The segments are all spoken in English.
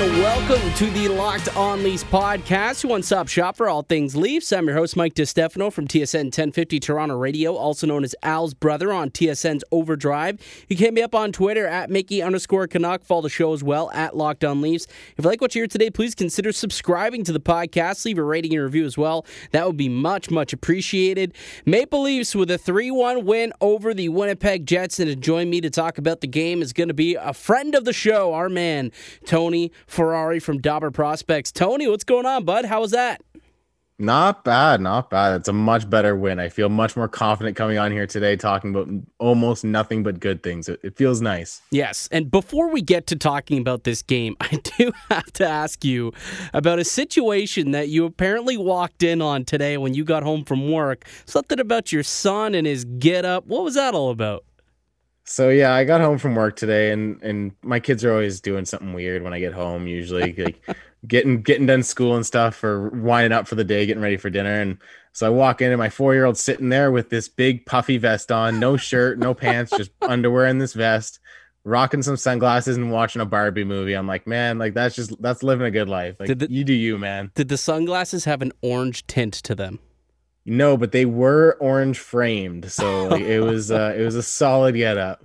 and welcome to the Locked On Leafs podcast, one stop shop for all things Leafs. I'm your host, Mike DiStefano from TSN 1050 Toronto Radio, also known as Al's brother on TSN's Overdrive. You can hit me up on Twitter at Mickey underscore Canuck. Follow the show as well at Locked On Leafs. If you like what you hear today, please consider subscribing to the podcast. Leave a rating and review as well. That would be much, much appreciated. Maple Leafs with a 3 1 win over the Winnipeg Jets. And to join me to talk about the game is going to be a friend of the show, our man. Tony Ferrari from Dobber Prospects. Tony, what's going on, bud? How was that? Not bad, not bad. It's a much better win. I feel much more confident coming on here today talking about almost nothing but good things. It, it, feels nice. Yes. And before we get to talking about this game, I do have to ask you about a situation that you apparently walked in on today when you got home from work. Something about your son and his get up. What was that all about? So yeah, I got home from work today, and and my kids are always doing something weird when I get home. Usually, like getting getting done school and stuff, or winding up for the day, getting ready for dinner. And so I walk in, and my four year old sitting there with this big puffy vest on, no shirt, no pants, just underwear in this vest, rocking some sunglasses and watching a Barbie movie. I'm like, man, like that's just that's living a good life. Like the, you do you, man. Did the sunglasses have an orange tint to them? No, but they were orange framed, so like, it was uh, it was a solid get up.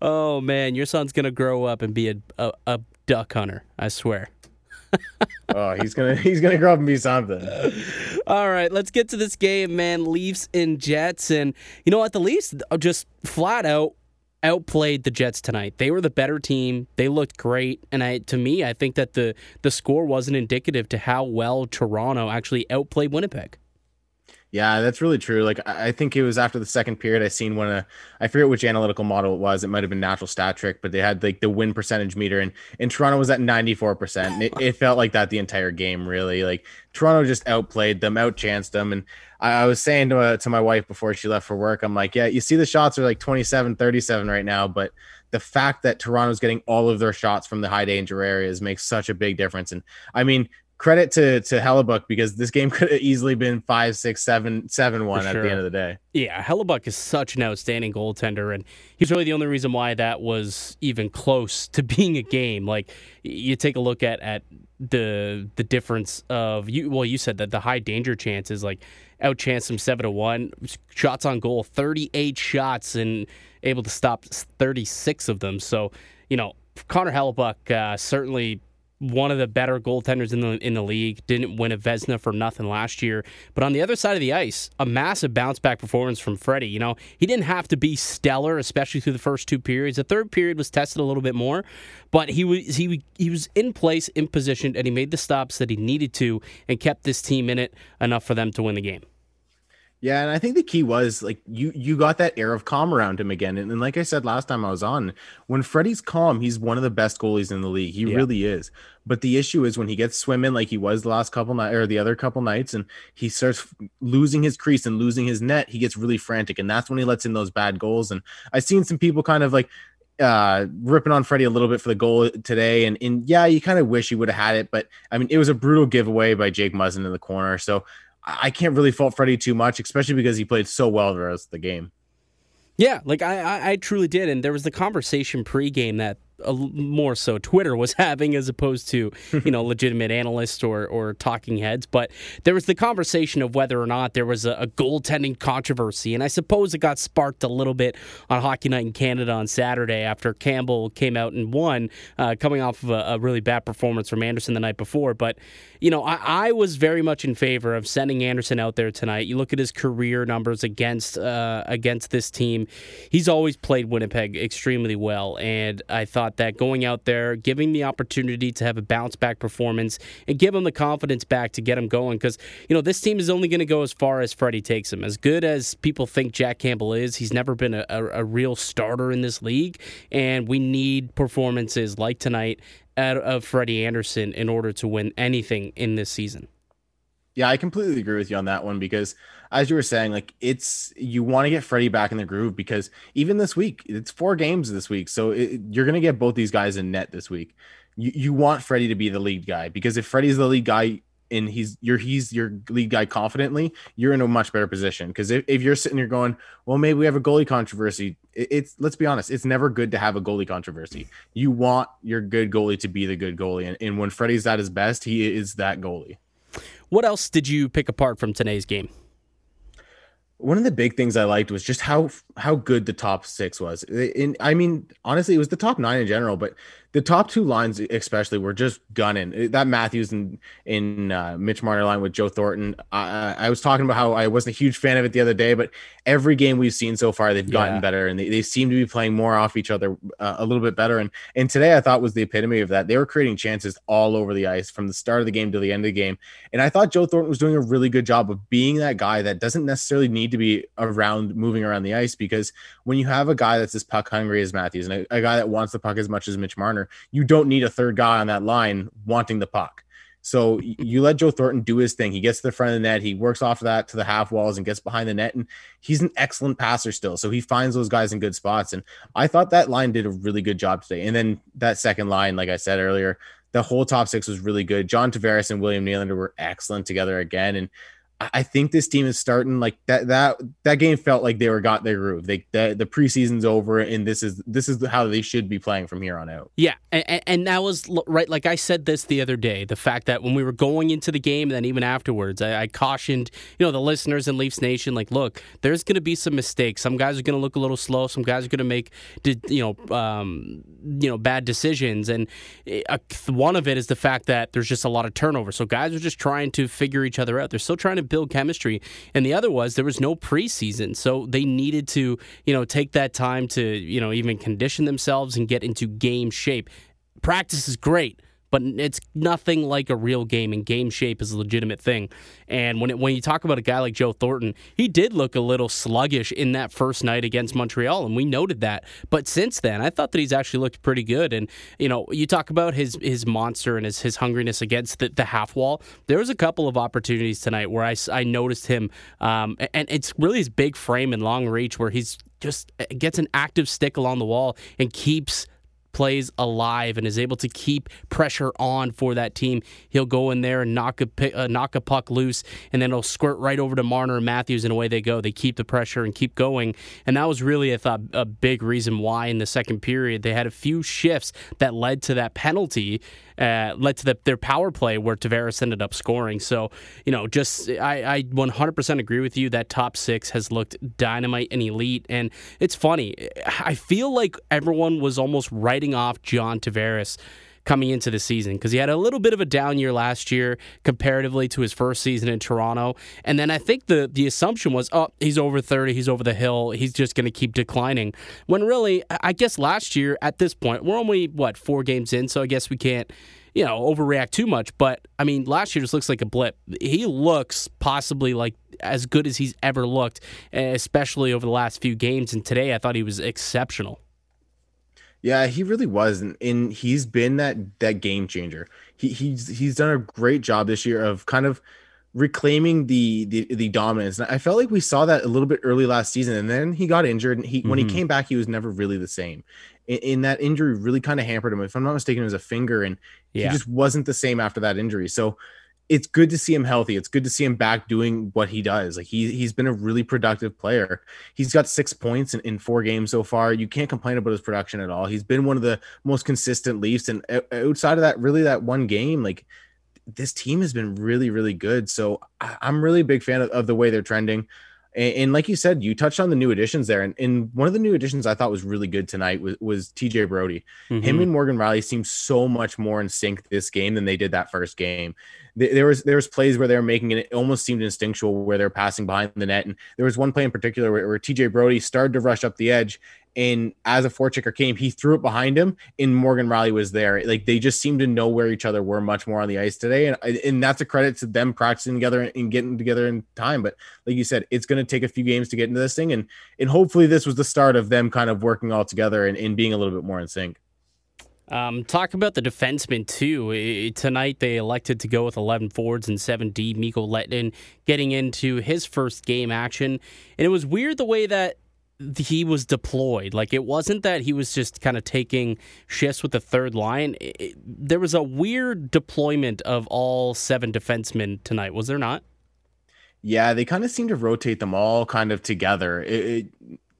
Oh man, your son's gonna grow up and be a a, a duck hunter. I swear. oh, he's gonna he's gonna grow up and be something. All right, let's get to this game, man. Leafs and Jets, and you know what? The Leafs just flat out outplayed the Jets tonight. They were the better team. They looked great, and I to me, I think that the the score wasn't indicative to how well Toronto actually outplayed Winnipeg. Yeah, that's really true. Like I think it was after the second period, I seen one of I forget which analytical model it was. It might have been natural stat trick, but they had like the win percentage meter, and and Toronto was at ninety four percent. It, it felt like that the entire game. Really, like Toronto just outplayed them, outchanced them, and I, I was saying to uh, to my wife before she left for work, I'm like, yeah, you see the shots are like 27, 37 right now, but the fact that Toronto's getting all of their shots from the high danger areas makes such a big difference. And I mean, credit to to Hellebuyck because this game could have easily been five, six, seven, seven one at the end of the day. Yeah, Hellebuyck is such an outstanding goaltender, and he's really the only reason why that was even close to being a game. Like you take a look at at the the difference of you. Well, you said that the high danger chances, like outchance them seven to one, shots on goal, thirty eight shots, and able to stop thirty six of them. So you know. Connor Hellebuyck uh, certainly one of the better goaltenders in the in the league. Didn't win a Vezina for nothing last year. But on the other side of the ice, a massive bounce back performance from Freddie. You know, he didn't have to be stellar, especially through the first two periods. The third period was tested a little bit more, but he was he he was in place, in position, and he made the stops that he needed to, and kept this team in it enough for them to win the game. Yeah, and I think the key was like you you got that air of calm around him again. And, and, like I said last time I was on, when Freddie's calm, he's one of the best goalies in the league. He yeah. really is. But the issue is when he gets swimming like he was the last couple night or the other couple nights, and he starts losing his crease and losing his net, he gets really frantic, and that's when he lets in those bad goals. And I've seen some people kind of like uh ripping on Freddie a little bit for the goal today and and yeah you kind of wish he would have had it but I mean it was a brutal giveaway by Jake Muzzin in the corner so I can't really fault Freddie too much, especially because he played so well the rest of the game. Yeah, like I, I, I truly did, and there was the conversation pregame that more so Twitter was having as opposed to you know legitimate analysts or or talking heads. But there was the conversation of whether or not there was a, a, goaltending controversy, and I suppose it got sparked a little bit on Hockey Night in Canada on Saturday after Campbell came out and won, uh, coming off of a, a, really bad performance from Anderson the night before. But you know, I, I, was very much in favor of sending Anderson out there tonight. You look at his career numbers against uh, against this team; he's always played Winnipeg extremely well, and I thought that going out there, giving the opportunity to have a bounce back performance and give him the confidence back to get him going. Because, you know, this team is only going to go as far as Freddie takes him. As good as people think Jack Campbell is, he's never been a, a, a real starter in this league. And we need performances like tonight out of Freddie Anderson in order to win anything in this season. Yeah, I completely agree with you on that one because as you were saying, like it's you want to get Freddie back in the groove because even this week, it's four games this week. So it, you're going to get both these guys in net this week. You, you want Freddie to be the lead guy because if Freddie's the lead guy and he's your he's your lead guy confidently, you're in a much better position. Because if, if you're sitting here going, well, maybe we have a goalie controversy, it, it's let's be honest, it's never good to have a goalie controversy. You want your good goalie to be the good goalie, and, and when Freddie's at his best, he is that goalie. What else did you pick apart from today's game? One of the big things I liked was just how how good the top six was. In I mean, honestly, it was the top nine in general, but the top two lines especially were just gunning that Matthews and in uh, Mitch Marner line with Joe Thornton. I, I, was talking about how I wasn't a huge fan of it the other day, but every game we've seen so far, they've gotten yeah. better and they, they seem to be playing more off each other uh, a little bit better. And and today I thought was the epitome of that. They were creating chances all over the ice from the start of the game to the end of the game. And I thought Joe Thornton was doing a really good job of being that guy that doesn't necessarily need to be around moving around the ice because when you have a guy that's as puck hungry as Matthews and a, a guy that wants the puck as much as Mitch Marner you don't need a third guy on that line wanting the puck. So you let Joe Thornton do his thing. He gets to the front of the net. He works off of that to the half walls and gets behind the net. And he's an excellent passer still. So he finds those guys in good spots. And I thought that line did a really good job today. And then that second line, like I said earlier, the whole top six was really good. John Tavares and William Nylander were excellent together again. And I think this team is starting like that. That that game felt like they were got their groove. They the, the preseason's over, and this is this is how they should be playing from here on out. Yeah, and, and that was right. Like I said this the other day, the fact that when we were going into the game, and then even afterwards, I, I cautioned you know the listeners in Leafs Nation, like, look, there's going to be some mistakes. Some guys are going to look a little slow. Some guys are going to make you know um, you know bad decisions, and uh, one of it is the fact that there's just a lot of turnover. So guys are just trying to figure each other out. They're still trying to build chemistry. And the other was there was no preseason, so they needed to, you know, take that time to, you know, even condition themselves and get into game shape. Practice is great but it's nothing like a real game, and game shape is a legitimate thing. And when it, when you talk about a guy like Joe Thornton, he did look a little sluggish in that first night against Montreal, and we noted that. But since then, I thought that he's actually looked pretty good. And you know, you talk about his his monster and his his hungriness against the, the half wall. There was a couple of opportunities tonight where I, I noticed him, um, and it's really his big frame and long reach where he's just gets an active stick along the wall and keeps plays alive and is able to keep pressure on for that team, he'll go in there and knock a uh, knock a puck loose, and then it'll squirt right over to Marner and Matthews, and away they go. They keep the pressure and keep going, and that was really, I thought, a big reason why in the second period they had a few shifts that led to that penalty uh, led to the, their power play where Tavares ended up scoring. So, you know, just I, I 100% agree with you that top six has looked dynamite and elite. And it's funny. I feel like everyone was almost writing off John Tavares coming into the season because he had a little bit of a down year last year comparatively to his first season in Toronto. And then I think the the assumption was, oh, he's over 30, he's over the hill, he's just going to keep declining. When really, I guess last year at this point, we're only what four games in, so I guess we can't you know, overreact too much. But I mean, last year just looks like a blip. He looks possibly like as good as he's ever looked, especially over the last few games. And today, I thought he was exceptional. Yeah, he really was, and, and he's been that that game changer. He he's he's done a great job this year of kind of reclaiming the, the the dominance. And I felt like we saw that a little bit early last season, and then he got injured. And he mm-hmm. when he mm-hmm. came back, he was never really the same. In, in that injury, really kind of hampered him. If I'm not mistaken, it was a finger, and yeah. he just wasn't the same after that injury. So it's good to see him healthy. It's good to see him back doing what he does. Like he he's been a really productive player. He's got six points in, in four games so far. You can't complain about his production at all. He's been one of the most consistent Leafs. And outside of that, really that one game, like this team has been really, really good. So I, am really a big fan of, of the way they're trending. And, and, like you said, you touched on the new additions there. And, and, one of the new additions I thought was really good tonight was, was TJ Brodie. Mm-hmm. Him and Morgan Rielly seem so much more in sync this game than they did that first game there was there was plays where they were making it, almost seemed instinctual where they're passing behind the net. And there was one play in particular where, where TJ Brodie started to rush up the edge and as a forechecker came he threw it behind him and Morgan Rielly was there. Like they just seemed to know where each other were much more on the ice today and and that's a credit to them practicing together and getting together in time. But like you said it's going to take a few games to get into this thing and and hopefully this was the start of them kind of working all together and, and being a little bit more in sync Um, talk about the defensemen too. tonight they elected to go with 11 forwards and 7D. Mikko Lehtonen getting into his first game action, and it was weird the way that he was deployed. Like it wasn't that he was just kind of taking shifts with the third line. It, it, there was a weird deployment of all seven defensemen tonight. Was there not? Yeah, they kind of seemed to rotate them all kind of together. It,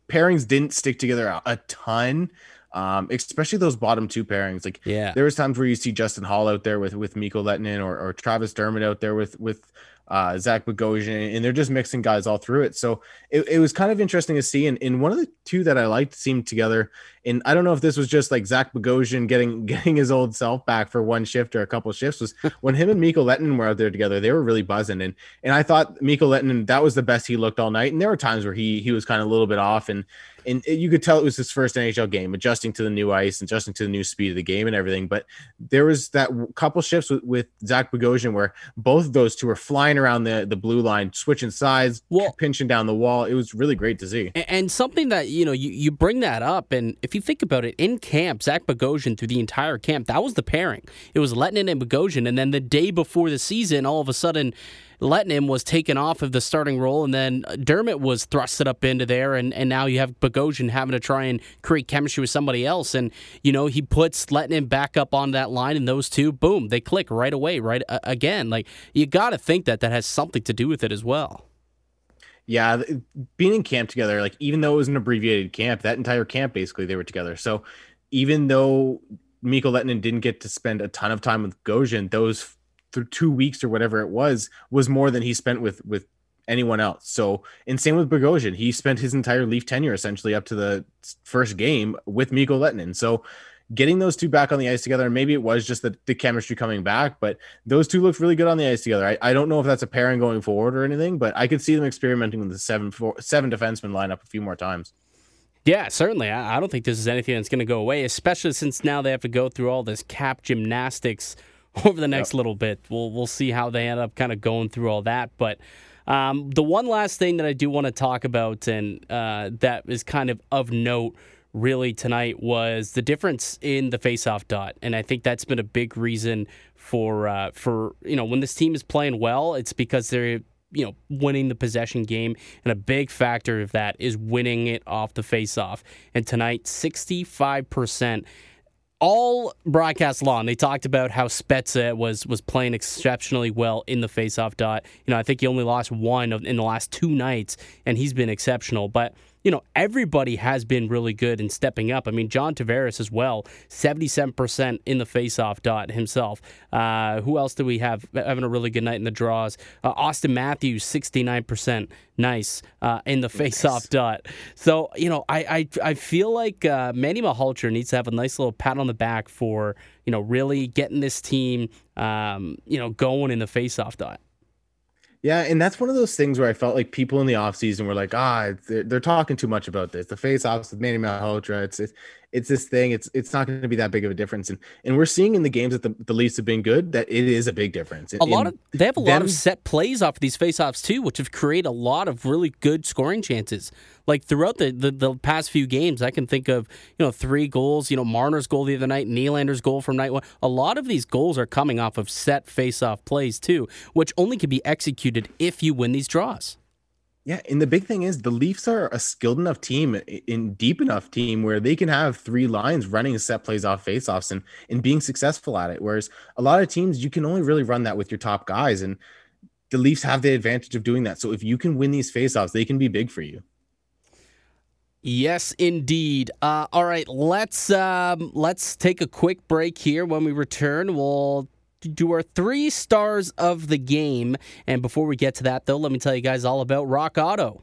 pairings didn't stick together a, a ton. Um, especially those bottom two pairings. Like, yeah, there was times where you see Justin Holl out there with with Mikko Lehtonen or, or Travis Dermott out there with with uh, Zach Bogosian, and they're just mixing guys all through it. So it, it was kind of interesting to see. And, and one of the two that I liked seemed together. And I don't know if this was just like Zach Bogosian getting getting his old self back for one shift or a couple shifts. Was when him and Mikko Lehtonen were out there together, they were really buzzing. And and I thought Mikko Lehtonen that was the best he looked all night. And there were times where he he was kind of a little bit off and and you could tell it was his first NHL game, adjusting to the new ice, adjusting to the new speed of the game and everything. But there was that couple shifts with, with Zach Bogosian where both of those two were flying around the, the blue line, switching sides, well, pinching down the wall. It was really great to see. And, and something that, you know, you, you bring that up, and if you think about it, in camp, Zach Bogosian through the entire camp, that was the pairing. It was Lehtonen and Bogosian. And then the day before the season, all of a sudden, Lehtonen was taken off of the starting role, and then Dermott was thrusted up into there, and, and now you have Bogosian having to try and create chemistry with somebody else, and you know he puts Lehtonen back up on that line, and those two, boom, they click right away, right uh, again. Like you got to think that that has something to do with it as well. Yeah, being in camp together, like even though it was an abbreviated camp, that entire camp basically they were together. So even though Mikko Lehtonen didn't get to spend a ton of time with Gosian, those through two weeks or whatever it was was more than he spent with with anyone else. So, and same with Bogosian. He spent his entire Leaf tenure essentially up to the first game with Mikko Lehtonen. So, getting those two back on the ice together, and maybe it was just the, the chemistry coming back, but those two looked really good on the ice together. I, I don't know if that's a pairing going forward or anything, but I could see them experimenting with the seven four, seven defenseman lineup a few more times. Yeah, certainly. I, I don't think this is anything that's going to go away, especially since now they have to go through all this cap gymnastics over the next yep. little bit. We'll we'll see how they end up kind of going through all that. But um, the one last thing that I do want to talk about and uh, that is kind of of note really tonight was the difference in the faceoff dot, and I think that's been a big reason for uh, for you know when this team is playing well, it's because they're you know winning the possession game, and a big factor of that is winning it off the faceoff. And tonight, sixty five percent all broadcast long, they talked about how Spezza was was playing exceptionally well in the faceoff dot. You know, I think he only lost one in the last two nights, and he's been exceptional. But you know, everybody has been really good in stepping up. I mean, John Tavares as well, 77% in the faceoff dot himself. Uh, who else do we have having a really good night in the draws? Uh, Auston Matthews, 69% nice uh, in the faceoff nice. dot. So, you know, I, I, I feel like uh, Manny Malhotra needs to have a nice little pat on the back for, you know, really getting this team, um, you know, going in the faceoff dot. Yeah, and that's one of those things where I felt like people in the offseason were like, ah, they're, they're talking too much about this. The face offs with Manny Malhotra, it's, it's it's this thing. It's it's not going to be that big of a difference, and and we're seeing in the games that the, the Leafs have been good that it is a big difference. a lot of they have a them, lot of set plays off of these faceoffs too, which have created a lot of really good scoring chances. Like throughout the, the, the past few games, I can think of you know three goals. You know Marner's goal the other night, Nylander's goal from night one. A lot of these goals are coming off of set faceoff plays too, which only can be executed if you win these draws. Yeah, and the big thing is the Leafs are a skilled enough team, in deep enough team where they can have three lines running set plays off faceoffs and and being successful at it. Whereas a lot of teams, you can only really run that with your top guys, and the Leafs have the advantage of doing that. So if you can win these faceoffs, they can be big for you. Yes, indeed. Uh, all right, let's um, let's take a quick break here. When we return, we'll do our three stars of the game. And before we get to that, though, let me tell you guys all about Rock Auto.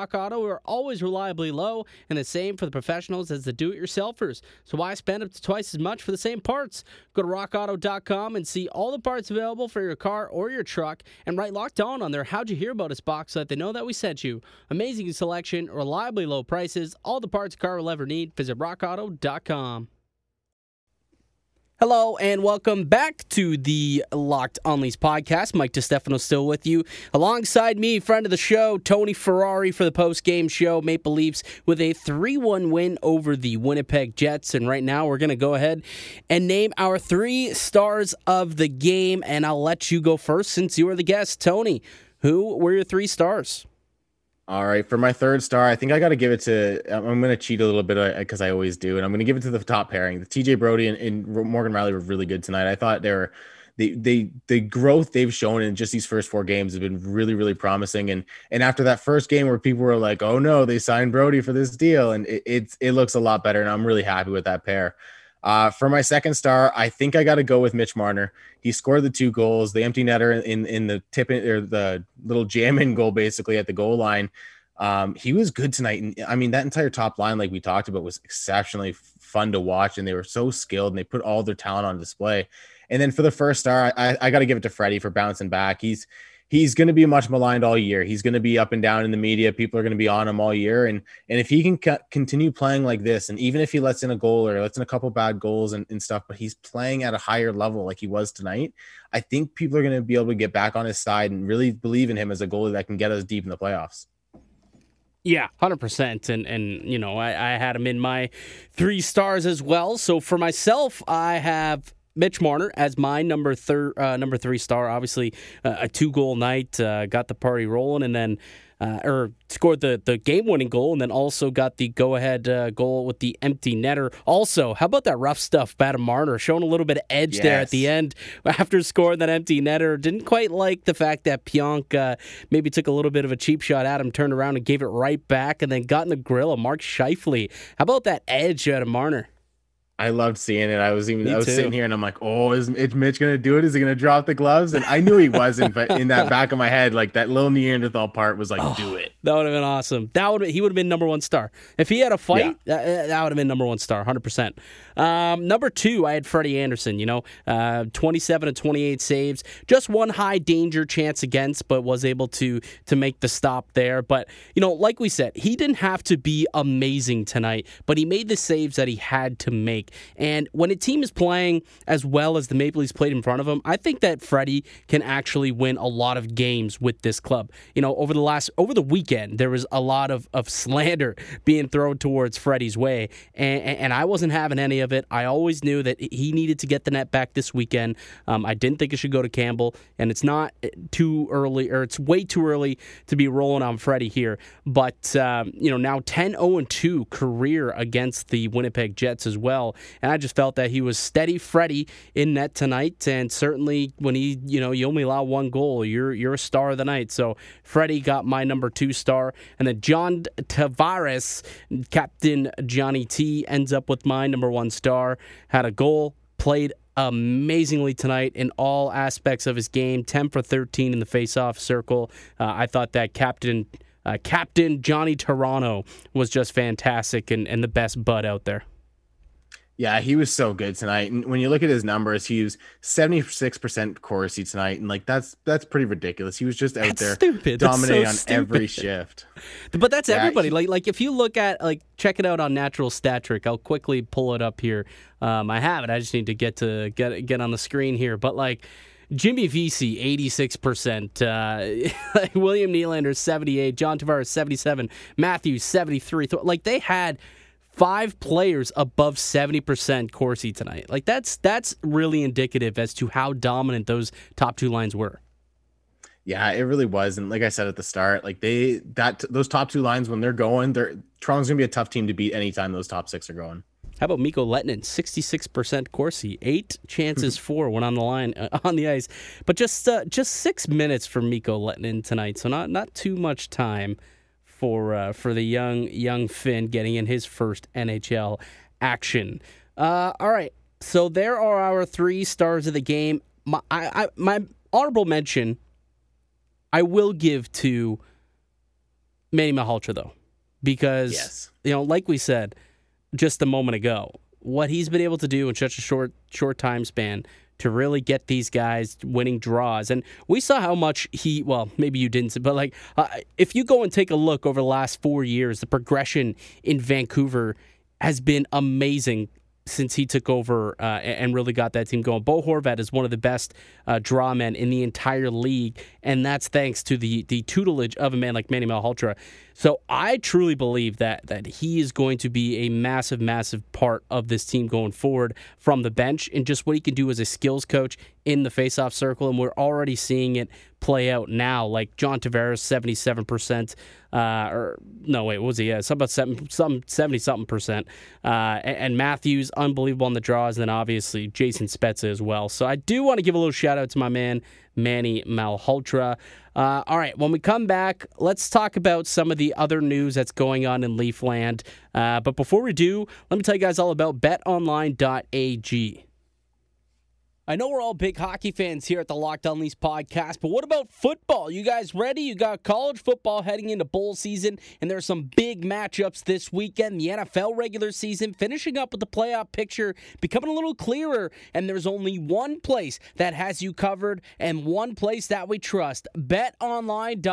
Rock Auto are always reliably low, and the same for the professionals as the do it yourselfers. So why spend up to twice as much for the same parts? Go to rockauto.com and see all the parts available for your car or your truck, and write locked on on their How'd You Hear About Us box so that they know that we sent you. Amazing selection, reliably low prices, all the parts a car will ever need. Visit rockauto.com. Hello and welcome back to the Locked On Leafs podcast. Mike DeStefano still with you. Alongside me, friend of the show, Tony Ferrari for the post-game show, Maple Leafs with a 3-1 win over the Winnipeg Jets. And right now we're going to go ahead and name our three stars of the game. And I'll let you go first since you are the guest. Tony, who were your three stars? All right, for my third star, I think I got to give it to. I'm going to cheat a little bit because uh, I always do, and I'm going to give it to the top pairing. The TJ Brodie and, and Morgan Rielly were really good tonight. I thought they were the they the growth they've shown in just these first four games has been really really promising. And and after that first game where people were like, oh no, they signed Brodie for this deal, and it it, it looks a lot better, and I'm really happy with that pair. Uh, for my second star, I think I got to go with Mitch Marner. He scored the two goals, the empty netter in in the tip or the little jam in goal, basically at the goal line. Um, he was good tonight, and I mean that entire top line, like we talked about, was exceptionally fun to watch, and they were so skilled, and they put all their talent on display. And then for the first star, I, I got to give it to Freddie for bouncing back. He's he's going to be much maligned all year. He's going to be up and down in the media. People are going to be on him all year. And and if he can continue playing like this, and even if he lets in a goal or lets in a couple bad goals and, and stuff, but he's playing at a higher level like he was tonight, I think people are going to be able to get back on his side and really believe in him as a goalie that can get us deep in the playoffs. Yeah, hundred percent, and and you know I, I had him in my three stars as well. So for myself, I have Mitch Marner as my number thir- uh, number three star. Obviously, uh, a two goal night uh, got the party rolling, and then uh, or scored the the game winning goal, and then also got the go ahead uh, goal with the empty netter. Also, how about that rough stuff, Adam Marner showing a little bit of edge yes. there at the end after scoring that empty netter. Didn't quite like the fact that Pionk uh, maybe took a little bit of a cheap shot at him, turned around and gave it right back, and then got in the grill of Mark Scheifele. How about that edge out of Marner? I loved seeing it. I was even Me I was too. sitting here and I'm like, oh, is, is Mitch gonna do it? Is he gonna drop the gloves? And I knew he wasn't, but in that back of my head, like that little Neanderthal part was like, oh, do it. That would have been awesome. That would he would have been number one star if he had a fight. Yeah. That, that would have been number one star, hundred percent. Um, number two, I had Freddie Anderson. You know, uh, 27 and 28 saves, just one high danger chance against, but was able to to make the stop there. But you know, like we said, he didn't have to be amazing tonight, but he made the saves that he had to make. And when a team is playing as well as the Maple Leafs played in front of them, I think that Freddie can actually win a lot of games with this club. You know, over the last over the weekend, there was a lot of of slander being thrown towards Freddie's way, and, and I wasn't having any of it. I always knew that he needed to get the net back this weekend. Um, I didn't think it should go to Campbell, and it's not too early, or it's way too early to be rolling on Freddie here. But, um, you know, now 10 0 2 career against the Winnipeg Jets as well. And I just felt that he was steady Freddie in net tonight. And certainly when he, you know, you only allow one goal, you're, you're a star of the night. So Freddie got my number two star. And then John Tavares, Captain Johnny T, ends up with my number one star, had a goal, played amazingly tonight in all aspects of his game 10 for 13 in the face-off circle. Uh, I thought that captain. Uh, Captain Johnny Toronto was just fantastic and, and the best bud out there. Yeah, he was so good tonight. And when you look at his numbers, he was 76% Corsi tonight. And like that's that's pretty ridiculous. He was just out that's there stupid. dominating so on stupid. every shift. But that's yeah, everybody. He, like like if you look at like check it out on natural stat trick, I'll quickly pull it up here. Um, I have it. I just need to get to get get on the screen here. But like Jimmy Vesey, 86%. Uh, William Nylander, 78. John Tavares, 77. Matthews, 73. Like they had five players above 70% Corsi tonight. Like that's that's really indicative as to how dominant those top two lines were. Yeah, it really was. And like I said at the start, like they that those top two lines when they're going, they're Toronto's gonna be a tough team to beat anytime those top six are going. How about Mikko Lehtonen? 66% Corsi, eight chances for when on the line uh, on the ice, but just uh, just six minutes for Mikko Lehtonen tonight, so not not too much time for uh, for the young young Finn getting in his first NHL action. Uh, all right, so there are our three stars of the game. My I, I, my honorable mention, I will give to Manny Malhotra though, because Yes. you know, like we said just a moment ago, what he's been able to do in such a short short time span to really get these guys winning draws, and we saw how much he. Well, maybe you didn't, but like uh, if you go and take a look over the last four years, the progression in Vancouver has been amazing since he took over uh, and really got that team going. Bo Horvat is one of the best uh, draw men in the entire league, and that's thanks to the the tutelage of a man like Manny Malhotra. So I truly believe that that he is going to be a massive, massive part of this team going forward from the bench and just what he can do as a skills coach in the faceoff circle. And we're already seeing it play out now. Like John Tavares, seventy seven percent, uh, or no, wait, what was he? Yeah, some about seven, some seventy something percent. Uh, and, and Matthews, unbelievable on the draws, and then obviously Jason Spezza as well. So I do want to give a little shout out to my man Manny Malhotra. Uh, all right, when we come back, let's talk about some of the other news that's going on in Leafland. Uh, but before we do, let me tell you guys all about betonline.ag. I know we're all big hockey fans here at the Locked On Leafs podcast, but what about football? You guys ready? You got college football heading into bowl season, and there are some big matchups this weekend. The NFL regular season finishing up with the playoff picture becoming a little clearer, and there's only one place that has you covered and one place that we trust betonline.ag.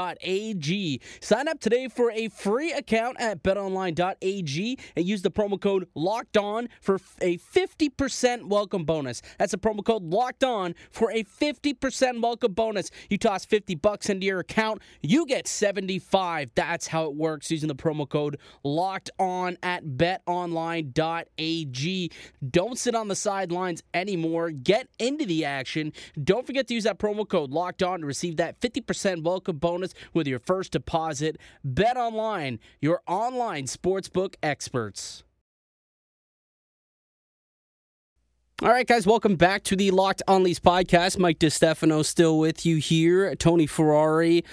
Sign up today for a free account at betonline.ag and use the promo code LOCKED ON for a 50% welcome bonus. That's a promo code locked on for a 50% welcome bonus. You toss 50 bucks into your account, you get 75. That's how it works using the promo code locked on at betonline.ag. Don't sit on the sidelines anymore. Get into the action. Don't forget to use that promo code locked on to receive that 50% welcome bonus with your first deposit. Bet online, your online sportsbook experts. All right, guys, welcome back to the Locked On Leafs podcast. Mike DeStefano still with you here. Tony Ferrari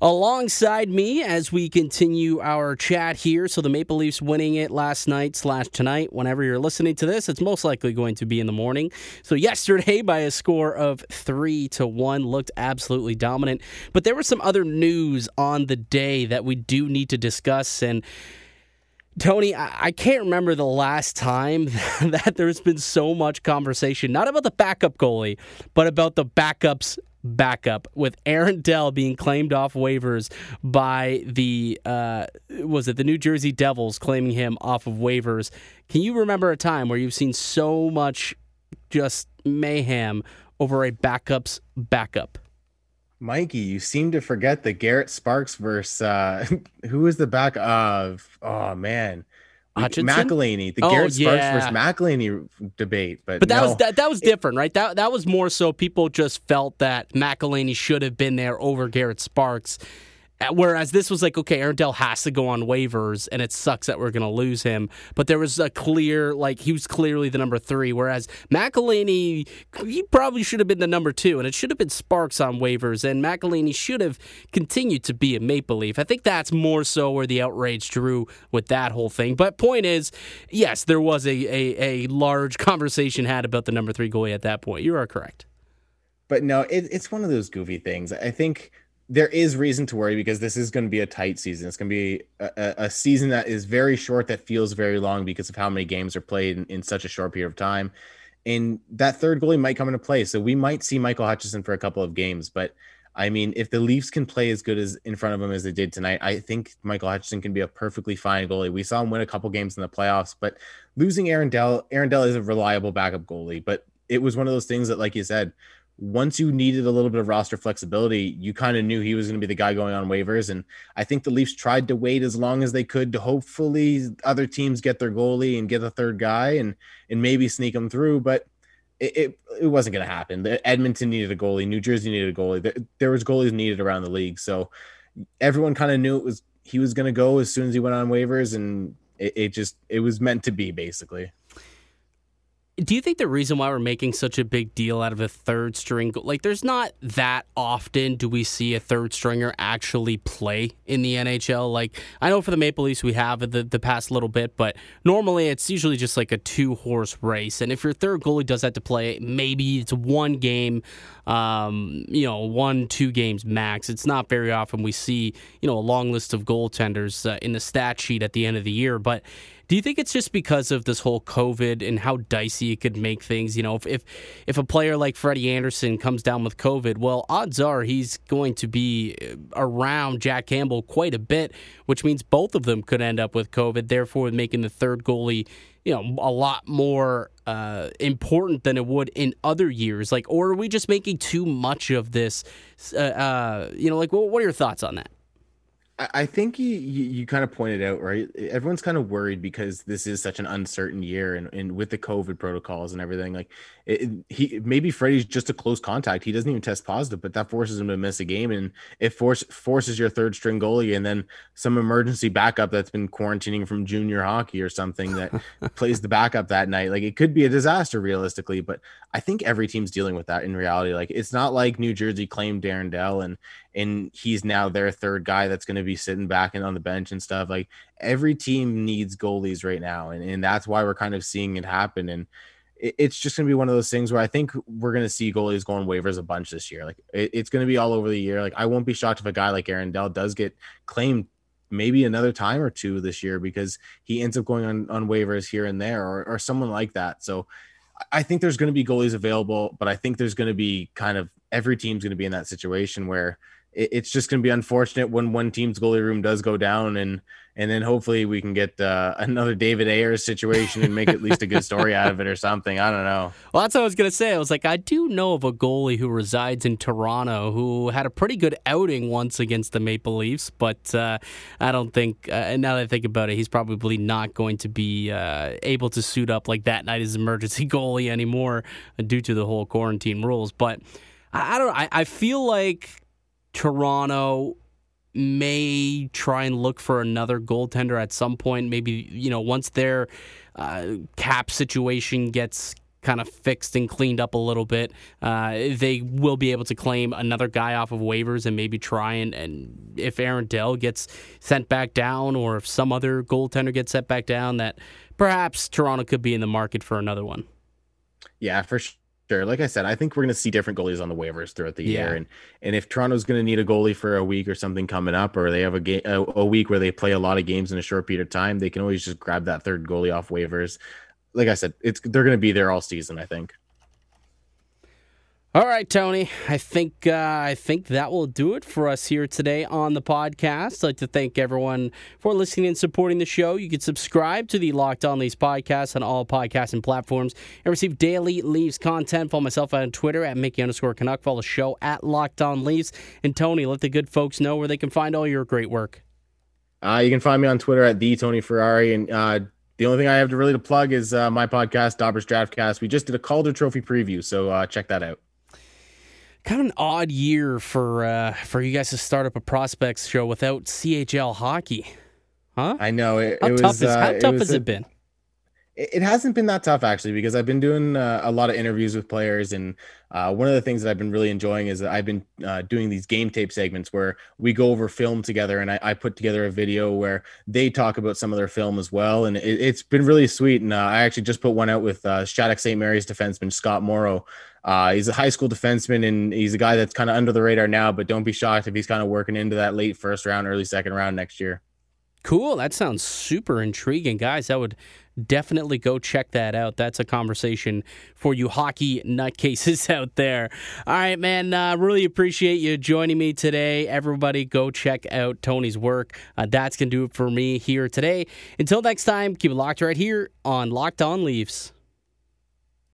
alongside me as we continue our chat here. So the Maple Leafs winning it last night slash tonight. Whenever you're listening to this, it's most likely going to be in the morning. So yesterday, by a score of three to one, looked absolutely dominant. But there was some other news on the day that we do need to discuss and. Tony, I can't remember the last time that there's been so much conversation, not about the backup goalie, but about the backup's backup, with Aaron Dell being claimed off waivers by the, uh, was it the New Jersey Devils claiming him off of waivers? Can you remember a time where you've seen so much just mayhem over a backup's backup? Mikey, you seem to forget the Garrett Sparks versus uh, who was the back of? Oh man, Hutchison? McElhinney, the Oh, Garrett Sparks yeah. versus McElhinney debate. But, But that no. was that, that was different, right? That that was more so people just felt that McElhinney should have been there over Garrett Sparks. Uh, Whereas this was like, okay, Aaron Dell has to go on waivers, and it sucks that we're going to lose him. But there was a clear, like, he was clearly the number three. Whereas McElhinney, he probably should have been the number two, and it should have been Sparks on waivers, and McElhinney should have continued to be a Maple Leaf. I think that's more so where the outrage drew with that whole thing. But point is, yes, there was a, a, a large conversation had about the number three goalie at that point. You are correct. but no, it, it's one of those goofy things. I think there is reason to worry because this is going to be a tight season. It's going to be a, a, season that is very short, that feels very long because of how many games are played in, in such a short period of time. And that third goalie might come into play. So we might see Michael Hutchison for a couple of games. But I mean, if the Leafs can play as good as in front of him as they did tonight, I think Michael Hutchison can be a perfectly fine goalie. We saw him win a couple games in the playoffs, but losing Aaron Dell, Aaron Dell is a reliable backup goalie. But it was one of those things that, like you said, once you needed a little bit of roster flexibility, you kind of knew he was going to be the guy going on waivers. And I think the Leafs tried to wait as long as they could to hopefully other teams get their goalie and get a third guy and and maybe sneak him through. But it, it, it wasn't going to happen. Edmonton needed a goalie. New Jersey needed a goalie. There, there was goalies needed around the league. So everyone kind of knew it was he was going to go as soon as he went on waivers, and it, it just it was meant to be basically. Do you think the reason why we're making such a big deal out of a third string, like there's not that often do we see a third stringer actually play in the NHL? Like I know for the Maple Leafs we have the, the past little bit, but normally it's usually just like a two horse race. And if your third goalie does have to play, maybe it's one game, um, you know, one, two games max. It's not very often we see, you know, a long list of goaltenders uh, in the stat sheet at the end of the year. But do you think it's just because of this whole COVID and how dicey it could make things? You know, if if, if a player like Freddie Anderson comes down with COVID, well, odds are he's going to be uh, around Jack Campbell quite a bit, which means both of them could end up with COVID, therefore making the third goalie you know a lot more uh, important than it would in other years. Like or are we just making too much of this? Uh, uh, you know like what, what are your thoughts on that I think you, you, you, kind of pointed out, right? Everyone's kind of worried because this is such an uncertain year and, and with the COVID protocols and everything, like it, he maybe Freddie's just a close contact. He doesn't even test positive, but that forces him to miss a game, and it force, forces your third string goalie and then some emergency backup that's been quarantining from junior hockey or something that plays the backup that night. Like it could be a disaster realistically, but I think every team's dealing with that in reality. Like it's not like New Jersey claimed Aaron Dell and and he's now their third guy that's going to be sitting back and on the bench and stuff. Like every team needs goalies right now, and and that's why we're kind of seeing it happen and it's just going to be one of those things where I think we're going to see goalies going waivers a bunch this year. Like it, it's going to be all over the year. Like I won't be shocked if a guy like Aaron Dell does get claimed maybe another time or two this year because he ends up going on, on waivers here and there or, or someone like that. So I think there's going to be goalies available, but I think there's going to be kind of every team's going to be in that situation where it's just going to be unfortunate when one team's goalie room does go down and and then hopefully we can get uh, another David Ayres situation and make at least a good story out of it or something. I don't know. Well, that's what I was going to say. I was like, I do know of a goalie who resides in Toronto who had a pretty good outing once against the Maple Leafs, but uh, I don't think, uh, now that I think about it, he's probably not going to be uh, able to suit up like that night as emergency goalie anymore due to the whole quarantine rules. But I, I don't. I, I feel like Toronto may try and look for another goaltender at some point. Maybe, you know, once their uh, cap situation gets kind of fixed and cleaned up a little bit, uh, they will be able to claim another guy off of waivers and maybe try and, and if Aaron Dell gets sent back down or if some other goaltender gets sent back down, that perhaps Toronto could be in the market for another one. Yeah, for sure sure. Like I said, I think we're going to see different goalies on the waivers throughout the yeah. year, and and if Toronto's going to need a goalie for a week or something coming up, or they have a game a, a, week where they play a lot of games in a short period of time, they can always just grab that third goalie off waivers. Like I said, it's they're going to be there all season. I think. All right, Tony. I think uh, I think that will do it for us here today on the podcast. I'd like to thank everyone for listening and supporting the show. You can subscribe to the Locked On Leafs podcast on all podcasting platforms and receive daily Leafs content. Follow myself on Twitter at Mickey underscore Canuck. Follow the show at Locked On Leafs. And Tony, let the good folks know where they can find all your great work. Uh, you can find me on Twitter at the Tony Ferrari and. Uh, the only thing I have to really to plug is uh, my podcast, Dobber's Draftcast. We just did a Calder Trophy preview, so uh, check that out kind of an odd year for uh, for you guys to start up a prospects show without CHL hockey, huh? I know it. How it tough was, is, how tough has a, it been? It hasn't been that tough actually because I've been doing uh, a lot of interviews with players, and uh, one of the things that I've been really enjoying is that I've been uh, doing these game tape segments where we go over film together, and I, I, put together a video where they talk about some of their film as well, and it, has been really sweet. And uh, I actually just put one out with uh, Shattuck St. Mary's defenseman Scott Morrow. Uh, he's a high school defenseman, and he's a guy that's kind of under the radar now. But don't be shocked if he's kind of working into that late first round, early second round next year. Cool. That sounds super intriguing, guys. I would definitely go check that out. That's a conversation for you hockey nutcases out there. All right, man. Uh, really appreciate you joining me today. Everybody, go check out Tony's work. Uh, that's going to do it for me here today. Until next time, keep it locked right here on Locked On Leafs.